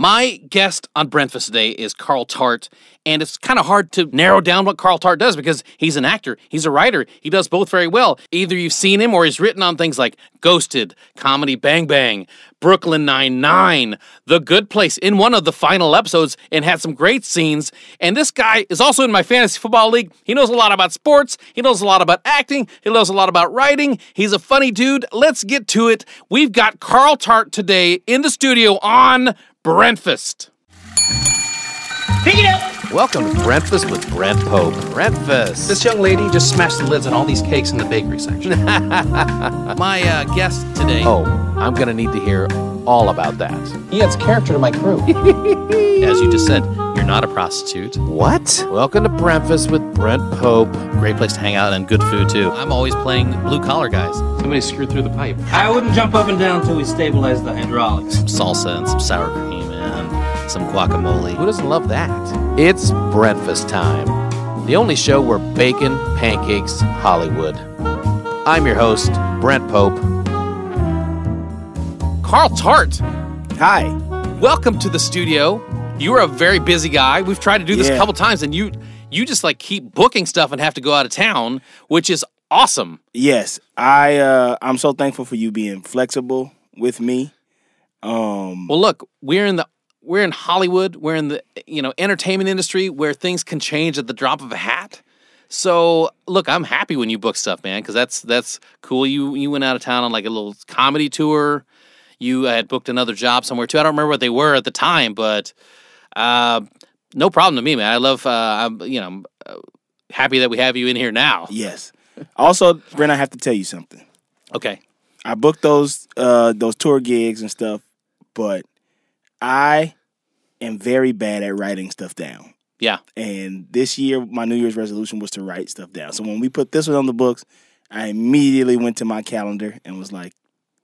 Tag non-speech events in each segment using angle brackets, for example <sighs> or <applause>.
My guest on Breakfast today is Carl Tart, and it's kind of hard to narrow down what Carl Tart does because he's an actor, he's a writer, he does both very well. Either you've seen him or he's written on things like Ghosted, Comedy Bang Bang, Brooklyn Nine-Nine, The Good Place in one of the final episodes and had some great scenes. And this guy is also in my fantasy football league. He knows a lot about sports, he knows a lot about acting, he knows a lot about writing. He's a funny dude. Let's get to it. We've got Carl Tart today in the studio on Breakfast. Pick it up! Welcome to Breakfast with Brent Pope. Breakfast. This young lady just smashed the lids on all these cakes in the bakery section. <laughs> My uh, guest today. Oh, I'm gonna need to hear all about that. he adds character to my crew. <laughs> As you just said, you're not a prostitute. What? Welcome to Breakfast with Brent Pope. Great place to hang out and good food too. I'm always playing blue collar guys. Somebody screwed through the pipe. I wouldn't jump up and down until we stabilized the hydraulics. Some salsa and some sour cream and some guacamole. Who doesn't love that? It's breakfast time. The only show where bacon, pancakes, Hollywood. I'm your host, Brent Pope. Carl Tart, Hi. welcome to the studio. You're a very busy guy. We've tried to do this a couple times, and you you just like keep booking stuff and have to go out of town, which is awesome. Yes, I uh I'm so thankful for you being flexible with me. Um Well, look, we're in the we're in Hollywood. We're in the you know entertainment industry where things can change at the drop of a hat. So look, I'm happy when you book stuff, man, because that's that's cool. You you went out of town on like a little comedy tour. You had booked another job somewhere too. I don't remember what they were at the time, but uh, no problem to me, man. I love. Uh, I'm you know I'm, uh, happy that we have you in here now. yes. Also, Brent, I have to tell you something. Okay. I booked those uh those tour gigs and stuff, but I am very bad at writing stuff down. Yeah. And this year my New Year's resolution was to write stuff down. So when we put this one on the books, I immediately went to my calendar and was like,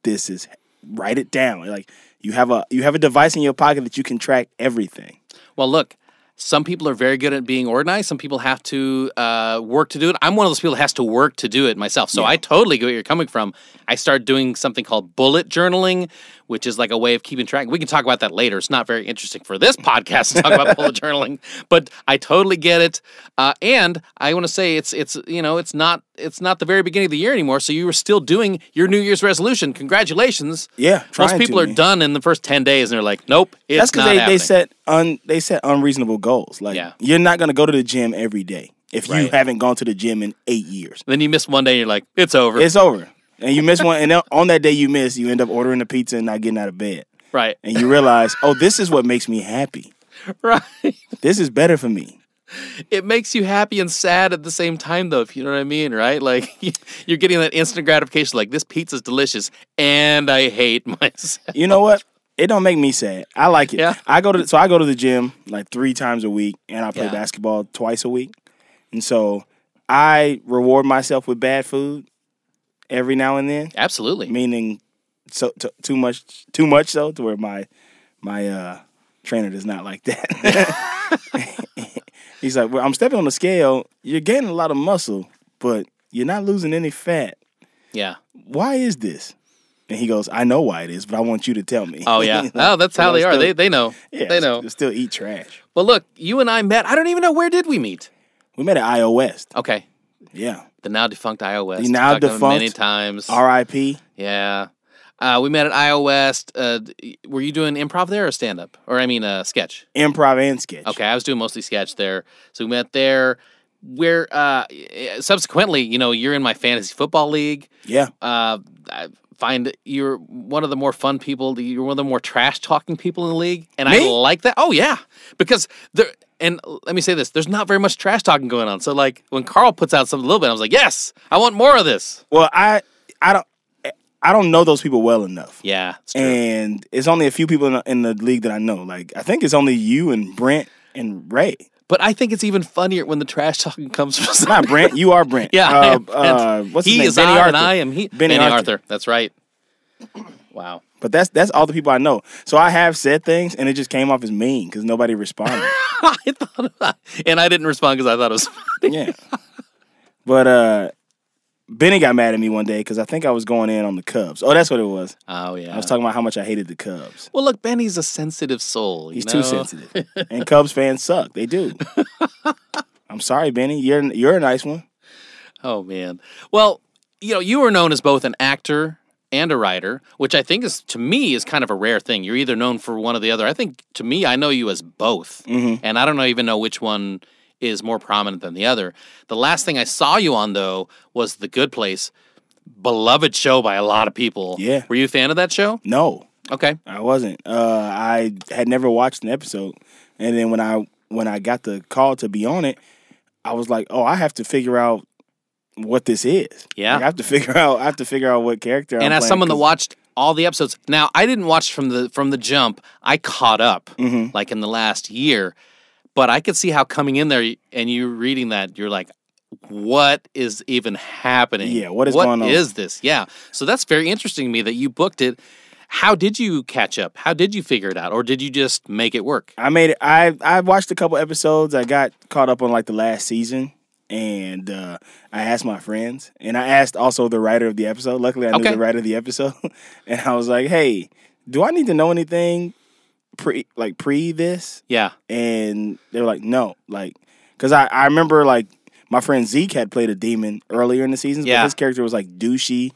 this is write it down. Like you have a you have a device in your pocket that you can track everything. Well, look, some people are very good at being organized. Some people have to uh, work to do it. I'm one of those people that has to work to do it myself. So I totally get where you're coming from. I started doing something called bullet journaling, which is like a way of keeping track. We can talk about that later. It's not very interesting for this podcast to talk about <laughs> bullet journaling, but I totally get it. Uh, and I want to say it's it's you know it's not it's not the very beginning of the year anymore. So you were still doing your New Year's resolution. Congratulations. Yeah, Most people to, are man. done in the first ten days, and they're like, "Nope, it's That's because they, happening." they set un they set unreasonable goals. Like Yeah. you're not gonna go to the gym every day if you Right. haven't gone to the gym in eight years. Then you miss one day, and you're like, "It's over." It's over. And you miss one, and on that day you miss, you end up ordering a pizza and not getting out of bed. right, And you realize, oh, this is what makes me happy. <laughs> right. This is better for me. it makes you happy and sad at the same time though if you know what i mean right like <laughs> you're getting that instant gratification like this pizza's delicious and i hate <laughs> myself You know what? It don't make me sad. I like it. Yeah. I go to so I go to the gym like three times a week, and I play Yeah. basketball twice a week. And so I reward myself with bad food every now and then. absolutely. Meaning so t- too much too much so to where my my uh trainer does not like that. <laughs> He's like well i'm stepping on the scale. You're gaining a lot of muscle but you're not losing any fat. Yeah. Why is this? And he goes i know why it is but i want you to tell me. Oh yeah. <laughs> Oh that's how they are. Still- they, they know. Yeah, they know. still eat trash. But look you and i met i don't even know where did we meet? We met at io west okay. Yeah the now defunct ios The now it many times. Rip yeah. Uh, we met at io west. Uh, were you doing improv there or stand-up? Or i mean uh, sketch? Improv and sketch. Okay, I was doing mostly sketch there. So we met there. Where uh, subsequently, you know, you're in my fantasy football league. yeah. Uh, I find you're one of the more fun people. You're one of the more trash talking people in the league, and I like that. Oh yeah, because there. And let me say this: there's not very much trash talking going on. So like when Carl puts out something a little bit, I was like, yes, I want more of this. well i i don't i don't know those people well enough Yeah, it's true. and it's only a few people in the, in the league that I know. Like I think it's only you and Brent and Ray. But I think it's even funnier when the trash talking comes from Not Brent. You are Brent. <laughs> Yeah, Uh, am Brent. uh, what's his he name? is Benny I, Arthur. and I am he. Benny Benny, Arthur. Arthur. That's right. Wow. But that's that's all the people I know. So I have said things, and it just came off as mean because nobody responded. <laughs> I thought, and I didn't respond because I thought it was funny. yeah. But uh, Benny got mad at me one day because I think I was going in on the Cubs. Oh, that's what it was. Oh yeah. I was talking about how much I hated the Cubs. well, look, Benny's a sensitive soul. He's know? too sensitive, <laughs> and Cubs fans suck. They do. <laughs> I'm sorry, Benny. You're you're a nice one. Oh man. Well, you know, you were known as both an actor and a writer, which I think is to me is kind of a rare thing. You're either known for one or the other. I think to me, I know you as both, Mm-hmm. and I don't know, even know which one is more prominent than the other. The last thing I saw you on though was The Good Place, beloved show by a lot of people. Yeah. Were you a fan of that show? No, Okay. I wasn't. Uh, I had never watched an episode, and then when I when I got the call to be on it, I was like, oh, I have to figure out what this is. Yeah. Like, I have to <laughs> figure out. I have to figure out what character. and I'm as someone that watched all the episodes now i didn't watch from the from the jump i caught up Mhm. like in the last year but i could see how coming in there and you reading that you're like what is even happening Yeah, what is going on? is this yeah so that's very interesting to me that you booked it how did you catch up how did you figure it out or did you just make it work I made it. I I watched a couple episodes. I got caught up on like the last season, and uh, I asked my friends, and I asked also the writer of the episode. Luckily, I knew Okay. the writer of the episode, <laughs> and I was like, "Hey, do I need to know anything pre like pre this?" yeah And they were like, "No, like because I I remember like my friend Zeke had played a demon earlier in the season. Yeah. but his character was like douchey,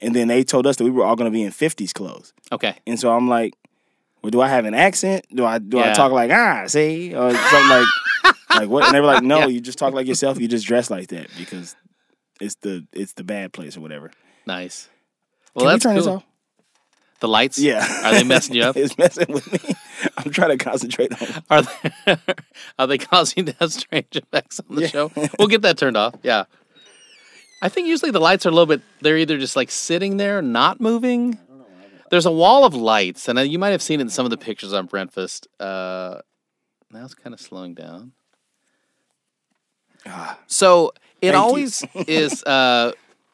and then they told us that we were all going to be in fifties clothes. okay And so I'm like, well, do I have an accent? Do I do I talk like ah, see, or something like like what? And they were like, no, <laughs> Yeah. you just talk like yourself. You just dress like that because it's the it's the bad place or whatever. nice well Can we that's turn cool. this off? The lights Yeah. are they messing you up <laughs> it's messing with me. I'm trying to concentrate on. Are they, <laughs> are they causing to have strange effects on the Yeah. show? We'll get that turned off. Yeah. I think usually the lights are a little bit, they're either just like sitting there, not moving. There's a wall of lights, and uh, you might have seen it in some of the pictures on Brentfast. Uh, now it's kind of slowing down. So it Thank always is. Uh,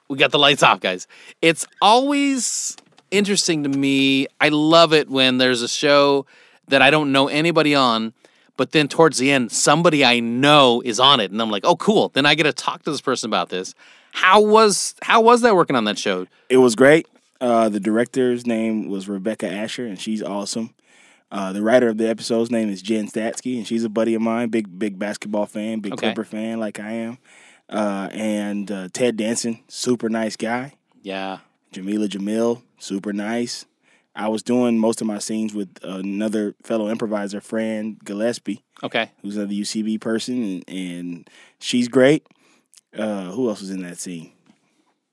we got the lights off, guys. It's always interesting to me. I love it when there's a show that I don't know anybody on, but then towards the end, somebody I know is on it, and I'm like, oh, cool. Then I get to talk to this person about this. How was how was that working on that show? It was great. Uh, the director's name was Rebecca Asher, and she's awesome. Uh, the writer of the episode's name is Jen Statsky, and she's a buddy of mine, big big basketball fan, big Okay. Clipper fan like I am. Uh, and uh, Ted Danson, super nice guy. Yeah, Jameela Jamil, super nice. I was doing most of my scenes with another fellow improviser, Fran Gillespie, okay, who's another UCB person, and, and she's great. Uh, who else was in that scene?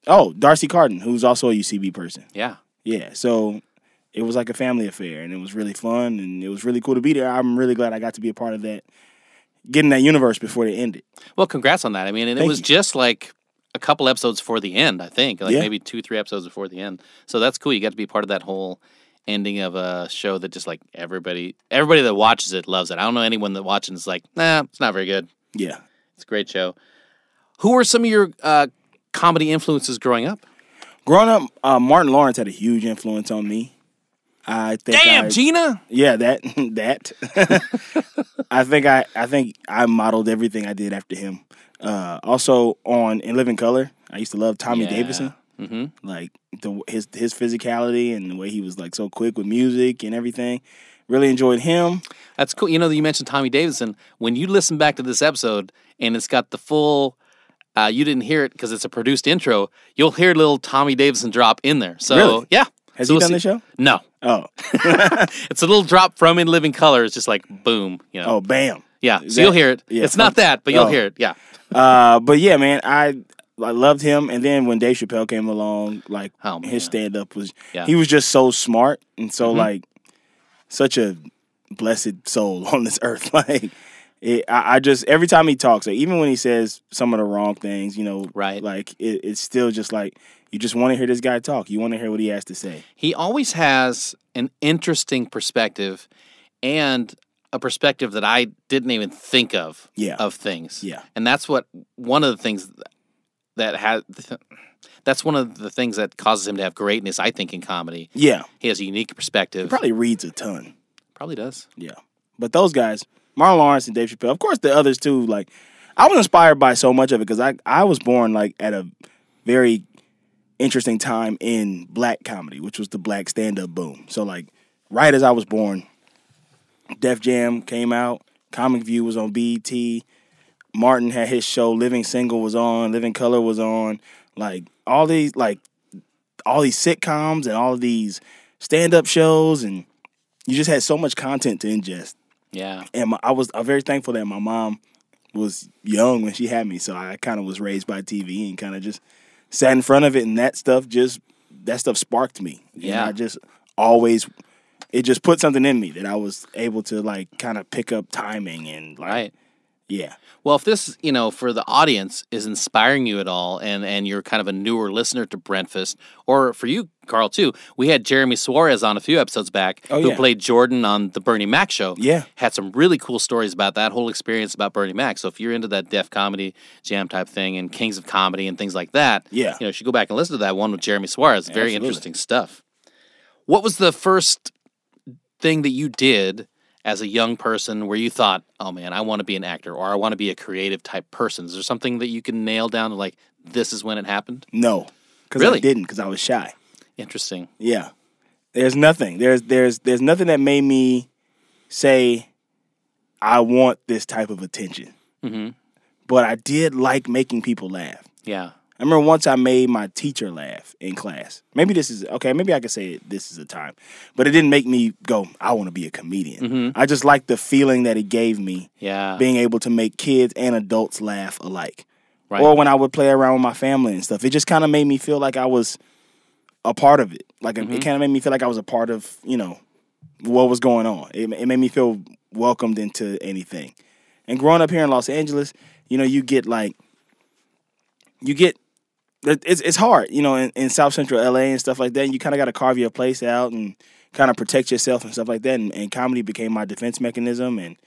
Oh, D'Arcy Carden, who's also a UCB person. yeah. Yeah, so it was like a family affair, and it was really fun, and it was really cool to be there. I'm really glad I got to be a part of that, getting that universe before it ended. Well, congrats on that. I mean, and it was you. just like a couple episodes before the end, I think, like Yeah. maybe two, three episodes before the end. So that's cool. You got to be part of that whole ending of a show that just like everybody, everybody that watches it loves it. I don't know anyone that watches it's like, nah, it's not very good. Yeah, It's a great show. Who were some of your uh, comedy influences growing up? growing up, uh, Martin Lawrence had a huge influence on me. I think. Damn, I, Gina. Yeah, that <laughs> that. <laughs> I think I I think I modeled everything I did after him. Uh, also on In Living Color, I used to love Tommy Yeah. Davidson. Mm-hmm. Like the his his physicality and the way he was like so quick with music and everything. Really enjoyed him. That's cool. You know, you mentioned Tommy Davidson. When you listen back to this episode and it's got the full, uh, you didn't hear it because it's a produced intro. You'll hear a little Tommy Davidson drop in there. So Really? yeah, Has So he we'll done see- the show? No, Oh, <laughs> it's a little drop from In Living Color. It's just like boom. You know. oh, bam. Yeah. So you'll hear it. yeah, it's not that, but you'll oh. hear it. Yeah. Uh, but yeah, man, I I loved him. And then when Dave Chappelle came along, like Oh, his stand up was Yeah. he was just so smart and so Mhm. like such a blessed soul <laughs> on this earth. <laughs> Like it, I, I just every time he talks, like, even when he says some of the wrong things, you know, Right. Like it, it's still just like you just want to hear this guy talk. You want to hear what he has to say. He always has an interesting perspective and a perspective that I didn't even think of Yeah. of things. Yeah. And that's what one of the things that has that's one of the things that causes him to have greatness, I think, in comedy. Yeah, He has a unique perspective. he probably reads a ton. Probably does. Yeah. But those guys, Martin Lawrence and Dave Chappelle, of course the others too, like I was inspired by so much of it because I, I was born like at a very interesting time in black comedy, which was the black stand up boom. So like right as I was born, Def Jam came out, Comic View was on BET, Martin had his show, Living Single was on, Living Color was on, like all these like all these sitcoms and all these stand up shows and you just had so much content to ingest. Yeah. And my, I was I'm very thankful that my mom was young when she had me, so I kind of was raised by TV and kind of just sat in front of it, and that stuff just that stuff sparked me. And Yeah. I just always it just put something in me that I was able to like kind of pick up timing and like Right. yeah. Well, if this, you know, for the audience is inspiring you at all, and and you're kind of a newer listener to Breakfast, or for you, Carl, too, we had Jeremy Suarez on a few episodes back, Oh, who yeah. played Jordan on the Bernie Mac show. Yeah. had some really cool stories about that whole experience about Bernie Mac. So if you're into that Def Comedy Jam type thing and Kings of Comedy and things like that, Yeah. you know, you should go back and listen to that one with Jeremy Suarez. Very Absolutely. interesting stuff. What was the first thing that you did as a young person where you thought, oh man, I want to be an actor or I want to be a creative type person? Is there something that you can nail down to like, this is when it happened? No, because Really? I didn't because I was shy. Interesting. Yeah. There's nothing. There's there's there's nothing that made me say I want this type of attention. Mhm. But I did like making people laugh. Yeah. I remember once I made my teacher laugh in class. Maybe this is okay. Maybe I could say it, this is a time, but it didn't make me go. I want to be a comedian. Mm-hmm. I just liked the feeling that it gave me, Yeah. being able to make kids and adults laugh alike. Right. Or when I would play around with my family and stuff, it just kind of made me feel like I was a part of it. Like it mm-hmm. kind of made me feel like I was a part of you know what was going on. It, it made me feel welcomed into anything. And growing up here in Los Angeles, you know, you get like you get it's it's hard, you know, in, in South Central LA and stuff like that. And you kind of got to carve your place out and kind of protect yourself and stuff like that. And, and comedy became my defense mechanism. And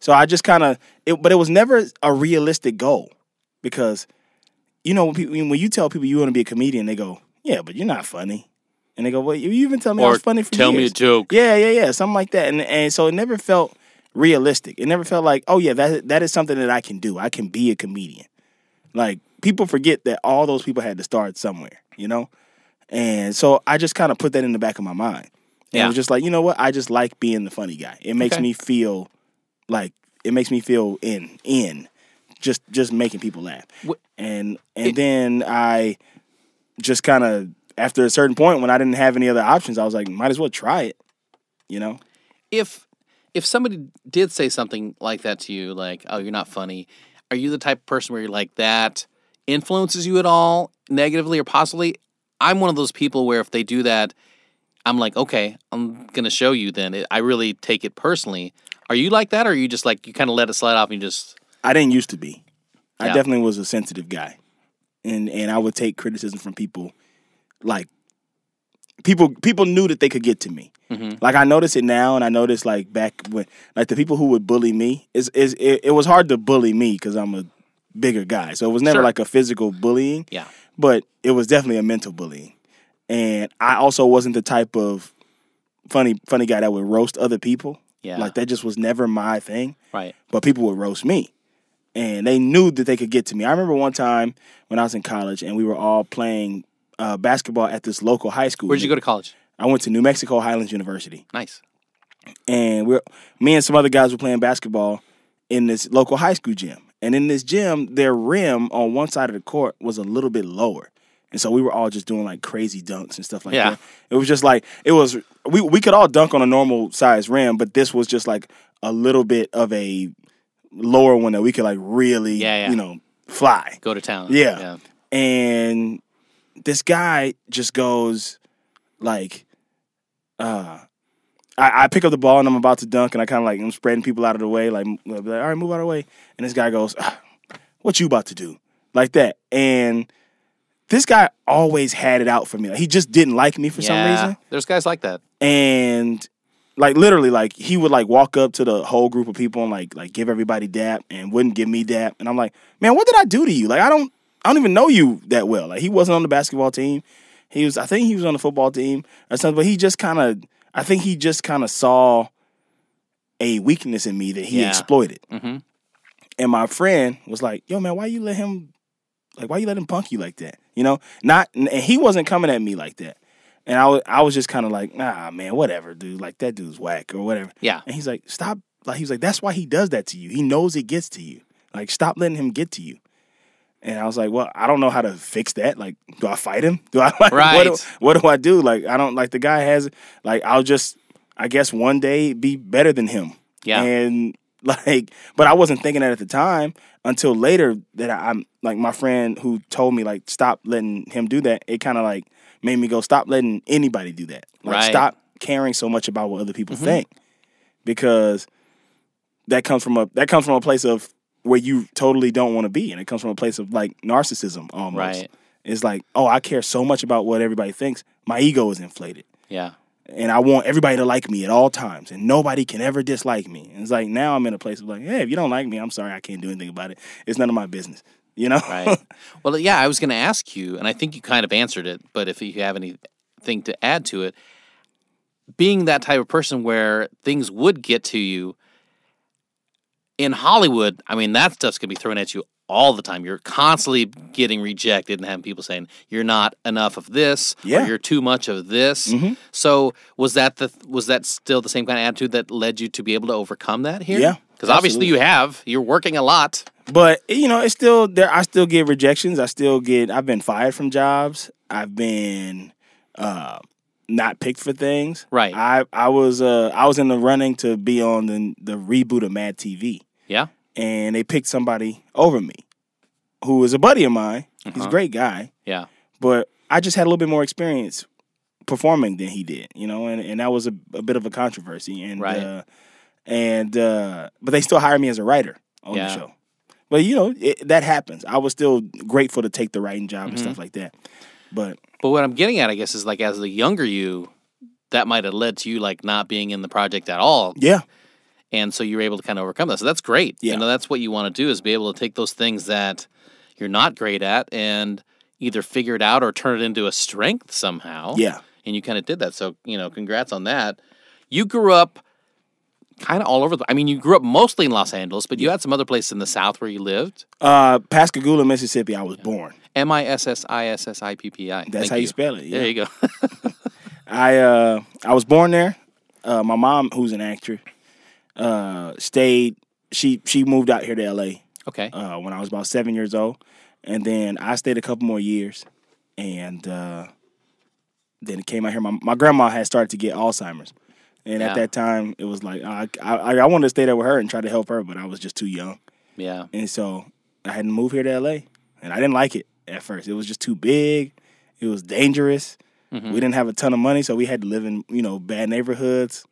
so I just kind of, it, but it was never a realistic goal because, you know, when, people, when you tell people you want to be a comedian, they go, "Yeah, but you're not funny," and they go, "Well, you even tell me I Or was funny for tell me a joke. Yeah, yeah, yeah, something like that. And and so it never felt realistic. It never felt like, oh yeah, that that is something that I can do. I can be a comedian. Like people forget that all those people had to start somewhere, you know? And so I just kind of put that in the back of my mind. And Yeah. it was just like, you know what? I just like being the funny guy. It makes Okay. me feel like it makes me feel in in just just making people laugh. Wh- And and It- then I just kind of after a certain point when I didn't have any other options, I was like, might as well try it. You know? if if somebody did say something like that to you, like, "Oh, you're not funny," are you the type of person where you're like that influences you at all, negatively or positively? I'm one of those people where if they do that, I'm like, okay, I'm gonna show you. Then I really take it personally. Are you like that, or are you just like you kind of let it slide off and you just I didn't used to be. I definitely was a sensitive guy, and and I would take criticism from people, like people people knew that they could get to me. Mhm. Like I notice it now, and I notice like back when like the people who would bully me is is it, it was hard to bully me because I'm a bigger guy, so it was never Sure. like a physical bullying, yeah, but it was definitely a mental bullying. And I also wasn't the type of funny funny guy that would roast other people. yeah, Like that just was never my thing right, but people would roast me. And they knew that they could get to me. I remember one time when I was in college and we were all playing uh, basketball at this local high school. Where'd you go to college? I went to New Mexico Highlands University. Nice. And we're me and some other guys were playing basketball in this local high school gym. And in this gym, their rim on one side of the court was a little bit lower. And so we were all just doing like crazy dunks and stuff like Yeah. that. It was just like it was we we could all dunk on a normal size rim, but this was just like a little bit of a lower one that we could like really Yeah, yeah. you know fly. Go to town. Yeah. yeah. And this guy just goes like uh I, I pick up the ball and I'm about to dunk and I kind of like I'm spreading people out of the way like, like, all right move out of the way. And this guy goes "Ah, what you about to do? Like that. And this guy always had it out for me. Like, he just didn't like me for some reason. There's guys like that. and like literally like he would like walk up to the whole group of people and like like give everybody dap and wouldn't give me dap. And I'm like man what did I do to you? Like I don't I don't even know you that well. Like he wasn't on the basketball team. He was I think he was on the football team or something but he just kind of I think he just kind of saw a weakness in me that he Yeah. exploited hmm and my friend was like yo man why you let him Like, why you let him punk you like that? You know, not and he wasn't coming at me like that. And I was, I was just kind of like, nah, man, whatever, dude. Like that dude's whack or whatever. Yeah. And he's like, stop. Like he was like, that's why he does that to you. He knows it gets to you. Like, stop letting him get to you. And I was like, well, I don't know how to fix that. Like, do I fight him? <laughs> Do I like Right. what, do, what do I do? Like, I don't like the guy has like I'll just I guess one day be better than him. Yeah. And <laughs> like, but I wasn't thinking that at the time until later that I, I'm like my friend who told me like stop letting him do that. It kind of like made me go stop letting anybody do that. Like Right. stop caring so much about what other people mm-hmm. think because that comes from a that comes from a place of where you totally don't want to be and it comes from a place of like narcissism almost. Right. It's like, oh, I care so much about what everybody thinks. My ego is inflated Yeah. and I want everybody to like me at all times, and nobody can ever dislike me. And it's like now I'm in a place of like, hey, if you don't like me, I'm sorry, I can't do anything about it. It's none of my business, you know? Right. <laughs> well, yeah, I was going to ask you, and I think you kind of answered it, but if you have anything to add to it, being that type of person where things would get to you in Hollywood, I mean, that stuff's going to be thrown at you all the time. You're constantly getting rejected and having people saying you're not enough of this Yeah. Mm-hmm. or you're too much of this. So was that the was that still the same kind of attitude that led you to be able to overcome that here? Yeah, because obviously you have. You're working a lot. but you know, it's still there. I still get rejections. I still get. I've been fired from jobs. I've been uh, not picked for things. Right. I I was uh I was in the running to be on the the reboot of Mad TV. Yeah. and they picked somebody over me who is a buddy of mine. He's Uh-huh. a great guy, Yeah. but I just had a little bit more experience performing than he did, you know, and, and that was a, a bit of a controversy. And Right. uh, and uh, but they still hired me as a writer on Yeah. the show. But you know it, that happens. I was still grateful to take the writing job and Mm-hmm. stuff like that. But But what I'm getting at, I guess, is like as the younger you, that might have led to you like not being in the project at all, yeah, and so you were able to kind of overcome that. So that's great. Yeah. You know, that's what you want to do is be able to take those things that you're not great at and either figure it out or turn it into a strength somehow. yeah, And you kind of did that. So you know, congrats on that. You grew up kind of all over the. I mean, you grew up mostly in Los Angeles, but you had some other places in the South where you lived. uh, Pascagoula, Mississippi. I was born. M i s s i s s i p p i. That's Thank how you spell it, yeah. There you go. <laughs> I uh I was born there. Uh, my mom, who's an actor, uh, stayed. She she moved out here to L.A. okay. Uh, when I was about seven years old, and then I stayed a couple more years, and uh, then it came out here. My my grandma had started to get Alzheimer's, and Yeah. at that time it was like I, I I wanted to stay there with her and try to help her, but I was just too young, yeah. and so I had to move here to L.A. and I didn't like it at first. It was just too big. It was dangerous. Mm-hmm. We didn't have a ton of money, so we had to live in you know bad neighborhoods.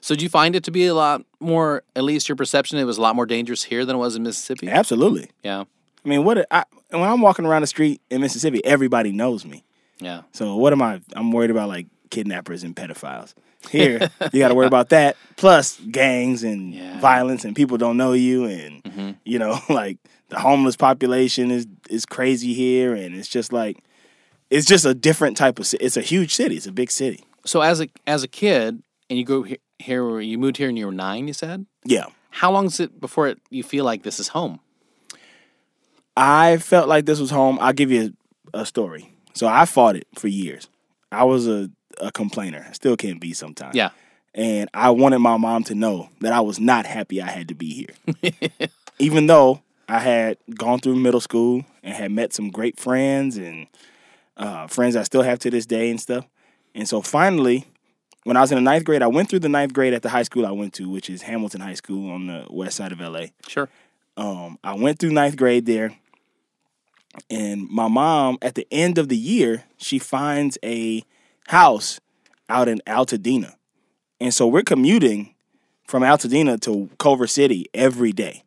So did you find it to be a lot more, at least your perception, it was a lot more dangerous here than it was in Mississippi? Absolutely. Yeah. I mean, what I, when I'm walking around the street in Mississippi, everybody knows me. Yeah. So what am I? I'm worried about like kidnappers and pedophiles. Here, <laughs> you got to worry about that. Plus gangs and Yeah. Mm-hmm. violence, and people don't know you, and you know, <laughs> like the homeless population is is crazy here, and it's just like it's just a different type of. It's a huge city. It's a big city. So as a as a kid, and you go he- here, you moved here and you were nine, you said. Yeah, How long is it before it, you feel like this is home? I felt like this was home. I'll give you a, a story. So I fought it for years. I was a, a complainer. I still can be sometimes. Yeah. and I wanted my mom to know that I was not happy I had to be here. <laughs> Even though I had gone through middle school and had met some great friends and uh, friends I still have to this day and stuff. And so finally, when I was in the ninth grade, I went through the ninth grade at the high school I went to, which is Hamilton High School on the west side of LA. Sure. Um, I went through ninth grade there, and my mom, at the end of the year, she finds a house out in Altadena, and so we're commuting from Altadena to Culver City every day.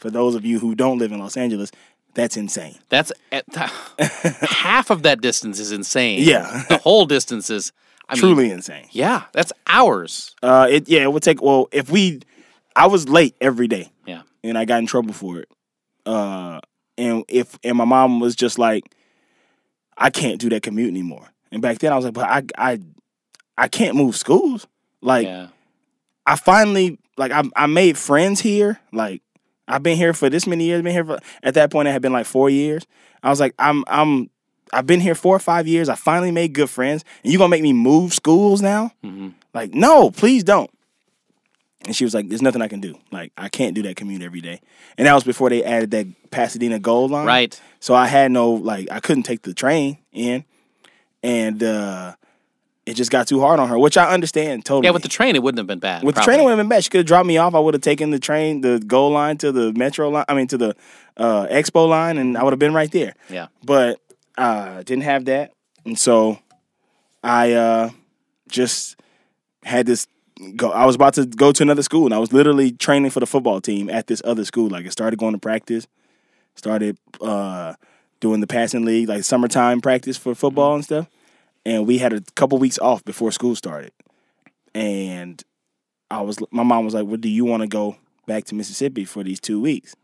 For those of you who don't live in Los Angeles, that's insane. That's at <laughs> half of that distance is insane. Yeah. the whole distance is I mean, Truly insane. yeah, that's hours. Uh, it yeah, it would take. Well, if we, I was late every day. Yeah. and I got in trouble for it. Uh, and if and my mom was just like, I can't do that commute anymore. And back then I was like, but I I I can't move schools. Like yeah. I finally like I I made friends here. Like I've been here for this many years. Been here for at that point it had been like four years. I was like, I'm I'm I've been here four or five years. I finally made good friends, and you gonna make me move schools now? Like, no, please don't. And she was like, "There's nothing I can do. Like, I can't do that commute every day." And that was before they added that Pasadena Gold Line. Right. So I had no like, I couldn't take the train in, and uh it just got too hard on her, which I understand totally. Yeah, with the train, it wouldn't have been bad. With the train, it would have been bad. She could have dropped me off. I would have taken the train, the Gold Line to the metro line. I mean, to the uh, expo line, and I would have been right there. Yeah. But uh, didn't have that, and so I uh, just had this. Go. I was about to go to another school, and I was literally training for the football team at this other school. Like, I started going to practice, started uh, doing the passing league, like summertime practice for football and stuff. And we had a couple weeks off before school started, and I was my mom was like, "Well, do you want to go back to Mississippi for these two weeks?"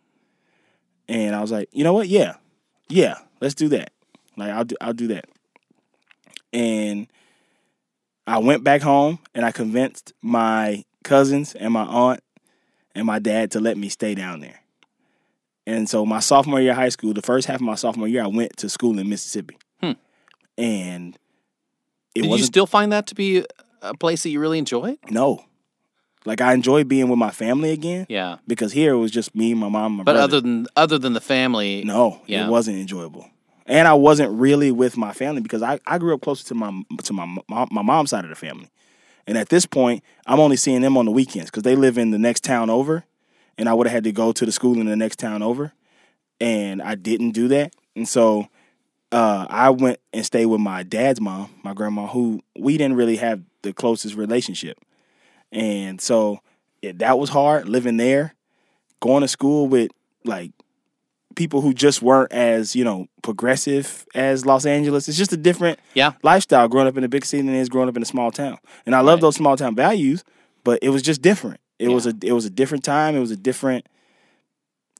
And I was like, "You know what? Yeah, yeah, let's do that. Like, I'll do I'll do that." And I went back home and I convinced my cousins and my aunt and my dad to let me stay down there. And so my sophomore year of high school, the first half of my sophomore year, I went to school in Mississippi. Hmm. And it Did you wasn't still find that to be a place that you really enjoyed? no. Like I enjoy being with my family again Yeah. because here it was just me, my mom, my But brother. other than other than the family, no, Yeah. it wasn't enjoyable. And I wasn't really with my family because I, I grew up closer to my to my mom, my mom's side of the family. And at this point, I'm only seeing them on the weekends because they live in the next town over, and I would have had to go to the school in the next town over, and I didn't do that. And so uh, I went and stayed with my dad's mom, my grandma, who we didn't really have the closest relationship. And so it, that was hard living there, going to school with like people who just weren't as, you know, progressive as Los Angeles. It's just a different Yeah. lifestyle growing up in a big city than it is growing up in a small town. And I love Right. those small town values, but it was just different. It Yeah. was a it was a different time. It was a different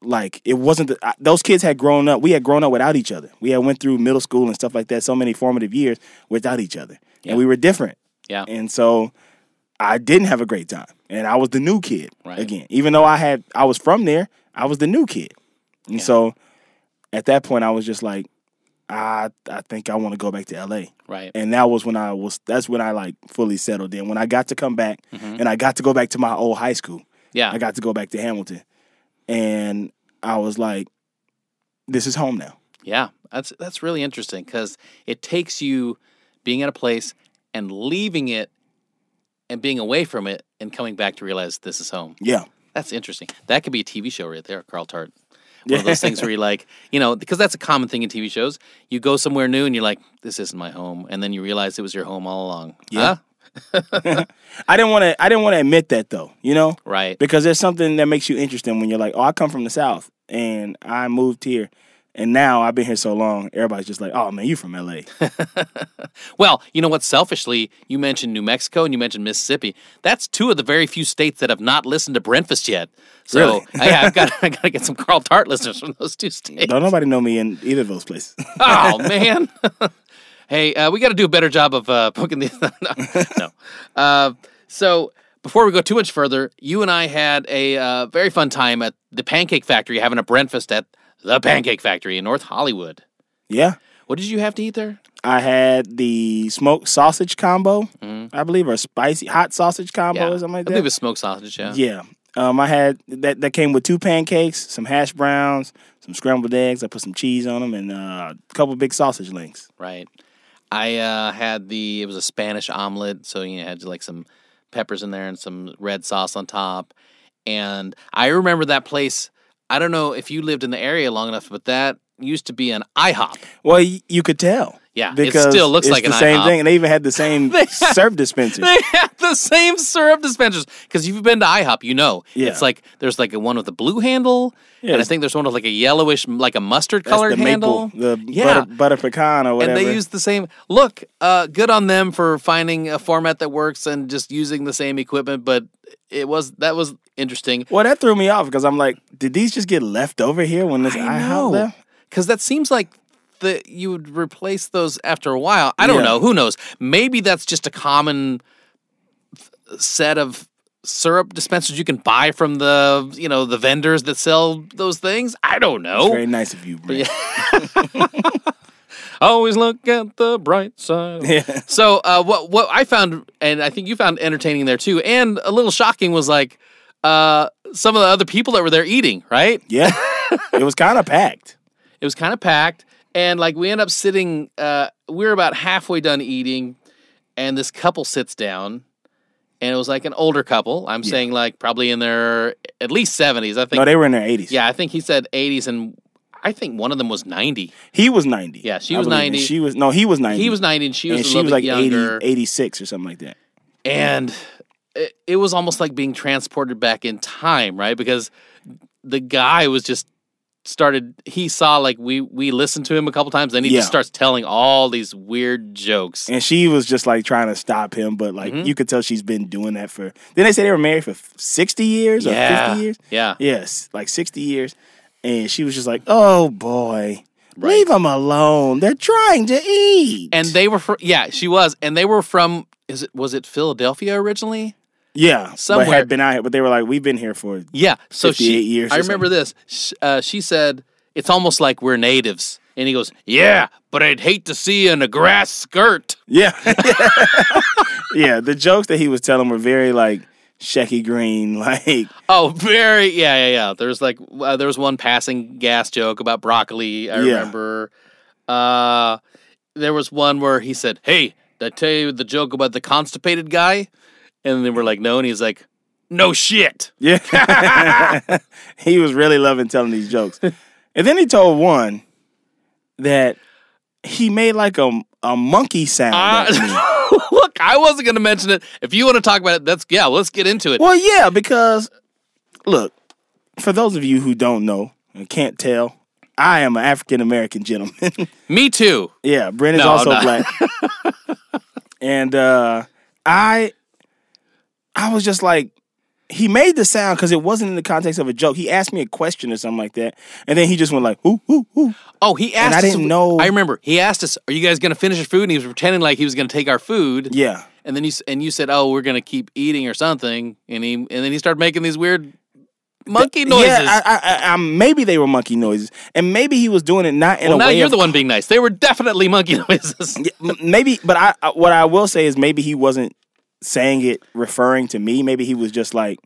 like it wasn't the, I- those kids had grown up. We had grown up without each other. We had went through middle school and stuff like that. So many formative years without each other, Yeah. and we were different. Yeah. And so I didn't have a great time, and I was the new kid Right. again. Even though I had I was from there, I was the new kid, and Yeah. so at that point I was just like, I I think I want to go back to L.A. right. And that was when I was. That's when I like fully settled in. When I got to come back, Mhm. and I got to go back to my old high school. Yeah. I got to go back to Hamilton, and I was like, "This is home now." Yeah, that's that's really interesting because it takes you being at a place and leaving it and being away from it and coming back to realize this is home. Yeah, That's interesting. That could be a TV show right there, Carl Tart. <laughs> One of those things where you like, you know, because that's a common thing in TV shows. You go somewhere new and you're like, this isn't my home, and then you realize it was your home all along. Yeah. Huh? <laughs> I didn't want to. I didn't want to admit that though. You know, Right. because there's something that makes you interesting when you're like, "Oh, I come from the South, and I moved here." And now I've been here so long, everybody's just like, "Oh man, you from LA?" <laughs> Well, you know what? Selfishly, you mentioned New Mexico and you mentioned Mississippi. That's two of the very few states that have not listened to Breakfast yet. So Really? <laughs> I, I've got I got to get some Carl Tart listeners from those two states. Don't nobody know me in either of those places. oh man. Hey, uh, we got to do a better job of uh, <laughs> poking these. no. <laughs> no. Uh, so before we go too much further, you and I had a uh, very fun time at the Pancake Factory, having a breakfast at the Pancake Factory in North Hollywood. yeah, What did you have to eat there? I had the smoked sausage combo, Mhm. I believe, or spicy hot sausage combo Yeah, or something like I that. believe it's smoked sausage. Yeah. Yeah. Um, I had that. That came with two pancakes, some hash browns, some scrambled eggs. I put some cheese on them, and uh, a couple big sausage links. Right. I uh, had the it was a Spanish omelet, so you know, had like some peppers in there and some red sauce on top. And I remember that place. I don't know if you lived in the area long enough, but that used to be an IHOP. Well, you could tell. Yeah, it because still looks it's like the an same IHOP. thing, and they even had the same <laughs> had- syrup dispensers. They had the same syrup dispensers because you've been to IHOP, you know Yeah. it's like there's like a one with a blue handle, Yeah, and I think there's one with like a yellowish, like a mustard colored handle. maple, the Yeah. butter, butter pecan or whatever. And they use the same look. Uh, good on them for finding a format that works and just using the same equipment. But it was that was interesting well, that threw me off because I'm like, did these just get left over here when this I IHOP left? because that seems like that you would replace those after a while. I don't Yeah. know. Who knows? Maybe that's just a common set of syrup dispensers you can buy from the you know the vendors that sell those things. I don't know. Very nice of you, Brent. <laughs> Always look at the bright side. Yeah. So uh, what what I found, and I think you found entertaining there too, and a little shocking was like uh, some of the other people that were there eating. Right, Yeah. <laughs> it was kind of packed. it was kind of packed, and like we end up sitting. Uh, we're about halfway done eating, and this couple sits down, and it was like an older couple. I'm saying like probably in their at least seventies. I think. No, they were in their 80s. yeah, I think he said eighties, and I think one of them was ninety. He was 90. Yeah, she I was 90. She was, no, he was 90. He was ninety, and she was and she was like 80, 86 or something like that. and it, it was almost like being transported back in time right because the guy was just started he saw like we we listened to him a couple times then he Yeah. just starts telling all these weird jokes And she was just like trying to stop him, but like Mm-hmm. you could tell she's been doing that for. Then they say they were married for 60 years or yeah 50 years. yeah Yes, like 60 years. And she was just like, oh boy, leave them alone. They're trying to eat. and they were from yeah she was and they were from is it was it philadelphia originally yeah, somewhere- but had been out here, but they were like, we've been here for. yeah so 58 she years i remember this Sh- uh, she said it's almost like we're natives and he goes yeah but i'd hate to see you in a grass skirt Yeah. <laughs> <laughs> yeah, the jokes that he was telling were very like Shecky Greene, <laughs> like, Oh, very yeah, yeah, yeah. There's like uh, there was one passing gas joke about broccoli. I Yeah. remember. Uh, there was one where he said, "Hey, did I tell you the joke about the constipated guy?" And they were like, "No," and he's like, "No shit." yeah. <laughs> he was really loving telling these jokes. And then he told one that he made like a, a monkey sound. Uh, <laughs> look, I wasn't gonna mention it. If you want to talk about it, that's yeah. Let's get into it. Well, yeah, because look, for those of you who don't know and can't tell, I am an African American gentleman. <laughs> Me too. yeah, Brent is No, also black. and uh I I was just like he made the sound because it wasn't in the context of a joke. He asked me a question or something like that, and then he just went like, "Ooh, ooh, ooh." Oh, he asked. I us- didn't know- I remember he asked us, "Are you guys gonna finish your food?" And he was pretending like he was gonna take our food. Yeah, and then you and you said, "Oh, we're gonna keep eating or something," and he and then he started making these weird monkey noises. Yeah, I, I, I, I, maybe they were monkey noises, and maybe he was doing it not in well, a now way you're of the one being nice. They were definitely monkey <laughs> noises. Maybe, but I, I what I will say is maybe he wasn't saying it referring to me. Maybe he was just like,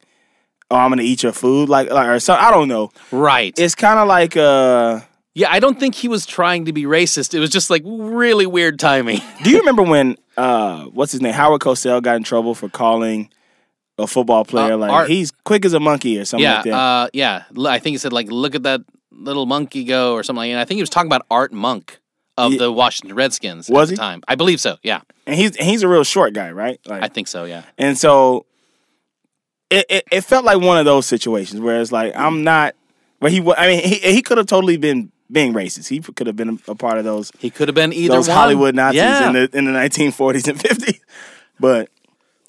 "Oh, I'm gonna eat your food," like, like or something. I don't know. right. It's kind of like uh. yeah, I don't think he was trying to be racist. It was just like really weird timing. <laughs> Do you remember when uh, what's his name, Howard Cosell got in trouble for calling a football player Uh, like Art- he's quick as a monkey or something yeah, like that? uh, yeah. I think he said like, "Look at that little monkey go" or something like. that. And I think he was talking about Art Monk of Yeah. the Washington Redskins Was at he? the time. I believe so. Yeah, and he's and he's a real short guy, right? Like, I think so. Yeah. And so it, it, it felt like one of those situations where it's like I'm not where he I mean he he could have totally been being racist. He could have been a part of those He could have been either those one. Hollywood Nazis Yeah. in the in the 1940s and 50s. But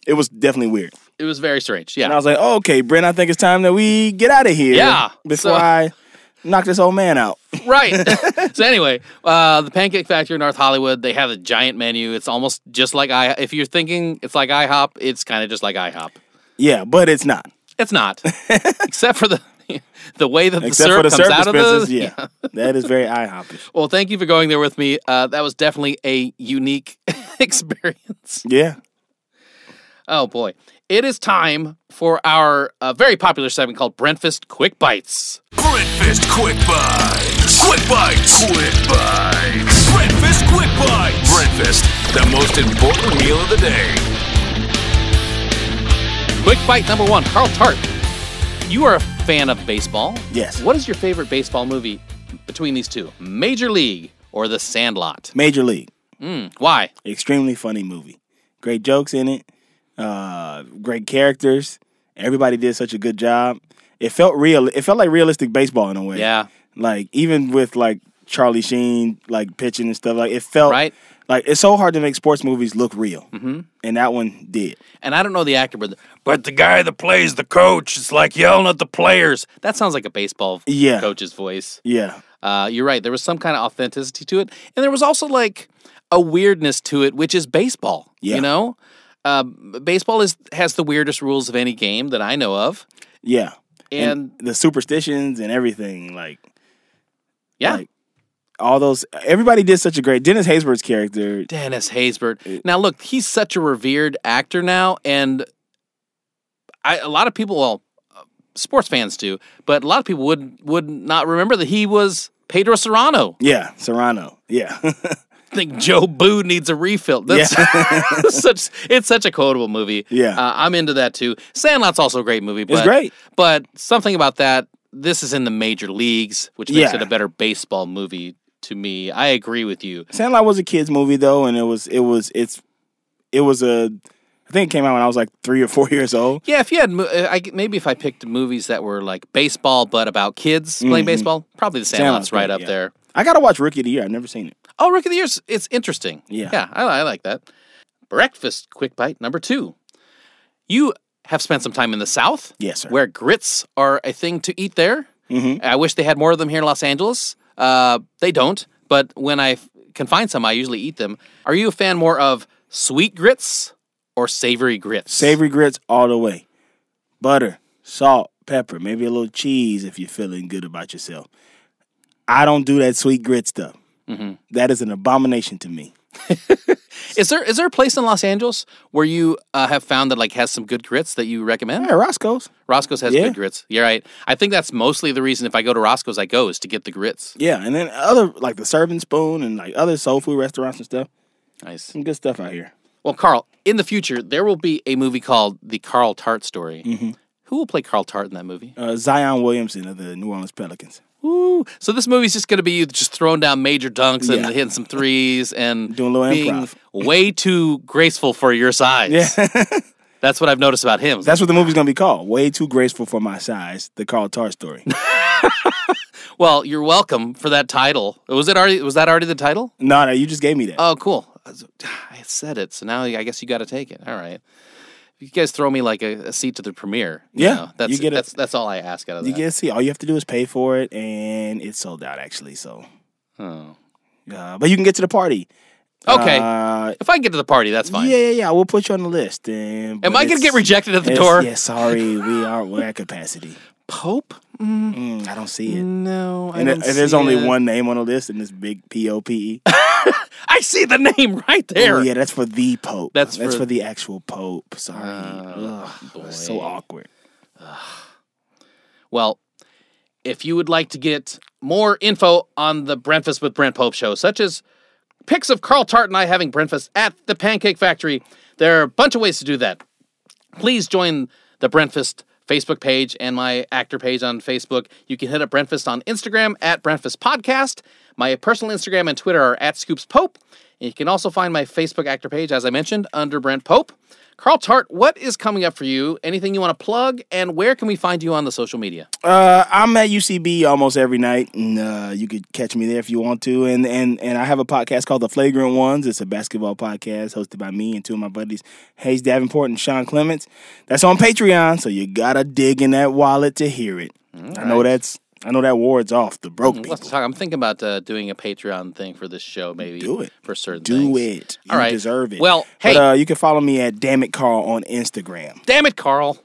it was definitely weird. it was very strange. Yeah. And I was like, oh, okay, Brent, I think it's time that we get out of here. Yeah, Before so- I knock this old man out. <laughs> right. <laughs> so anyway, uh, the Pancake Factory in North Hollywood, they have a giant menu. It's almost just like I. If you're thinking it's like IHOP, it's kind of just like IHOP. Yeah, but it's not. It's not, <laughs> except for the the way that the Except syrup for the comes syrup out of the. yeah. that is very IHOPish. Well, thank you for going there with me. Uh, that was definitely a unique experience. Yeah. Oh boy, it is time for our uh, very popular segment called Breakfast Quick Bites. Breakfast Quick Bites. Quick Bites. Quick Bites. Breakfast Quick Bites. Breakfast, the most important meal of the day. Quick bite number one, Carl Tart. You are a fan of baseball. Yes. What is your favorite baseball movie between these two? Major League or The Sandlot? Major League. Why? Extremely funny movie. Great jokes in it. Uh, great characters. Everybody did such a good job. It felt real. It felt like realistic baseball in a way. Yeah. Like even with like Charlie Sheen like pitching and stuff like it felt Right. like it's so hard to make sports movies look real. Mm-hmm. And that one did. And I don't know the actor, but the, but the guy that plays the coach is like yelling at the players. That sounds like a baseball Yeah. coach's voice. Yeah. Uh, you're right. There was some kind of authenticity to it, and there was also like a weirdness to it, which is baseball. Yeah. You know, Uh, baseball is has the weirdest rules of any game that I know of. Yeah. And, the superstitions and everything, like yeah, like, all those everybody did such a great Dennis Haysbert's character. Dennis Haysbert. Now look, he's such a revered actor now, and I, a lot of people, well, sports fans do, but a lot of people would would not remember that he was Pedro Cerrano. Yeah, Cerrano. Yeah. <laughs> Think Jobu needs a refill. <laughs> That's such it's such a quotable movie. Yeah. uh, I'm into that too. Sandlot's also a great movie. But, great. but something about that. This is in the major leagues, which makes Yeah. it a better baseball movie to me. I agree with you. Sandlot was a kids movie though, and it was it was it's it was a I think it came out when I was like three or four <laughs> years old. Yeah, if you had, uh, I, maybe if I picked movies that were like baseball but about kids playing baseball, probably the Sandlot's, Sandlot's right up yeah. there. I gotta watch Rookie of the Year. I've never seen it. Oh, Rookie of the Year's it's interesting. Yeah. yeah, I, I like that. Breakfast quick bite number two. You have spent some time in the South, Yes, sir. where grits are a thing to eat there. Mm-hmm. I wish they had more of them here in Los Angeles. Uh, they don't, but when I can find some, I usually eat them. Are you a fan more of sweet grits or savory grits? Savory grits all the way. Butter, salt, pepper, maybe a little cheese if you're feeling good about yourself. I don't do that sweet grit stuff. Mm-hmm. That is an abomination to me. <laughs> Is there is there a place in Los Angeles where you uh, have found that like has some good grits that you recommend? Hey, Roscoe's. Roscoe's has Yeah. good grits. You're right. I think that's mostly the reason if I go to Roscoe's, I go is to get the grits. Yeah, and then other like the Serving Spoon and like other soul food restaurants and stuff. Nice. Some good stuff out here. Well, Carl, in the future there will be a movie called The Carl Tart Story. Mm-hmm. Who will play Carl Tart in that movie? Uh, Zion Williamson of the New Orleans Pelicans. Woo! So this movie's just going to be you just throwing down major dunks and Yeah. hitting some threes and <laughs> Doing a little being improv. way too graceful for your size. Yeah, <laughs> That's what I've noticed about him. that's what the movie's gonna be called. Way too graceful for my size. The Carl Tart story. <laughs> well, you're welcome for that title. Was it already? Was that already the title? no, no, you just gave me that. Oh, cool. I <sighs> said it, so now I guess you got to take it. All right. You guys throw me like a, a seat to the premiere. you Yeah, know, that's you get a- that's that's all I ask out of you that. get to see. All you have to do is pay for it, and it's sold out actually. So, Oh. uh, but you can get to the party. Okay. Uh, if I get to the party, that's fine. Yeah, yeah, yeah. We'll put you on the list. And, Am I gonna get rejected at the door? Yeah, sorry, we are we're at capacity. <laughs> Pope? Mm, I don't see it. No, I And, it- and there's only it. one name on the list, and it's big P O P E. <laughs> I see the name right there. Oh, yeah, that's for the Pope. That's that's for- for, the actual Pope. Sorry, Ugh, boy. so awkward. Well, if you would like to get more info on the Breakfast with Brent Pope show, such as pics of Carl Tart and I having breakfast at the Pancake Factory, there are a bunch of ways to do that. Please join the Breakfast Facebook page and my actor page on Facebook. You can hit up Breakfast on Instagram at Breakfast Podcast. My personal Instagram and Twitter are at Scoops Pope. And you can also find my Facebook actor page, as I mentioned, under Brent Pope. Carl Tart, what is coming up for you? Anything you want to plug? And where can we find you on the social media? Uh, I'm at UCB almost every night, and uh, you could catch me there if you want to. And and and I have a podcast called The Flagrant Ones. It's a basketball podcast hosted by me and two of my buddies, Hayes Davenport and Sean Clements. That's on Patreon, so you gotta dig in that wallet to hear it. I know that's I know that ward's off the broke people. Let's talk. I'm thinking about uh, doing a Patreon thing for this show, maybe. Do it. for certain Do things. it. You All right. deserve it. Well, hey, But uh, you can follow me at Dammit Carl on Instagram. damn it, Carl.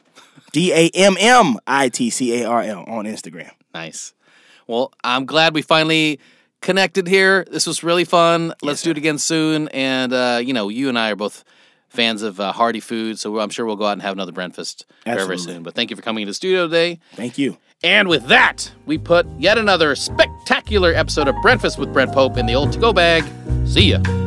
D A M M I T C A R L on Instagram. Nice. Well, I'm glad we finally connected here. This was really fun. Let's do it again soon. And uh, you know, you and I are both fans of uh, hearty food, so I'm sure we'll go out and have another breakfast very soon. But thank you for coming to the studio today. Thank you. And with that, we put yet another spectacular episode of Breakfast with Brent Pope in the old to-go bag. See ya.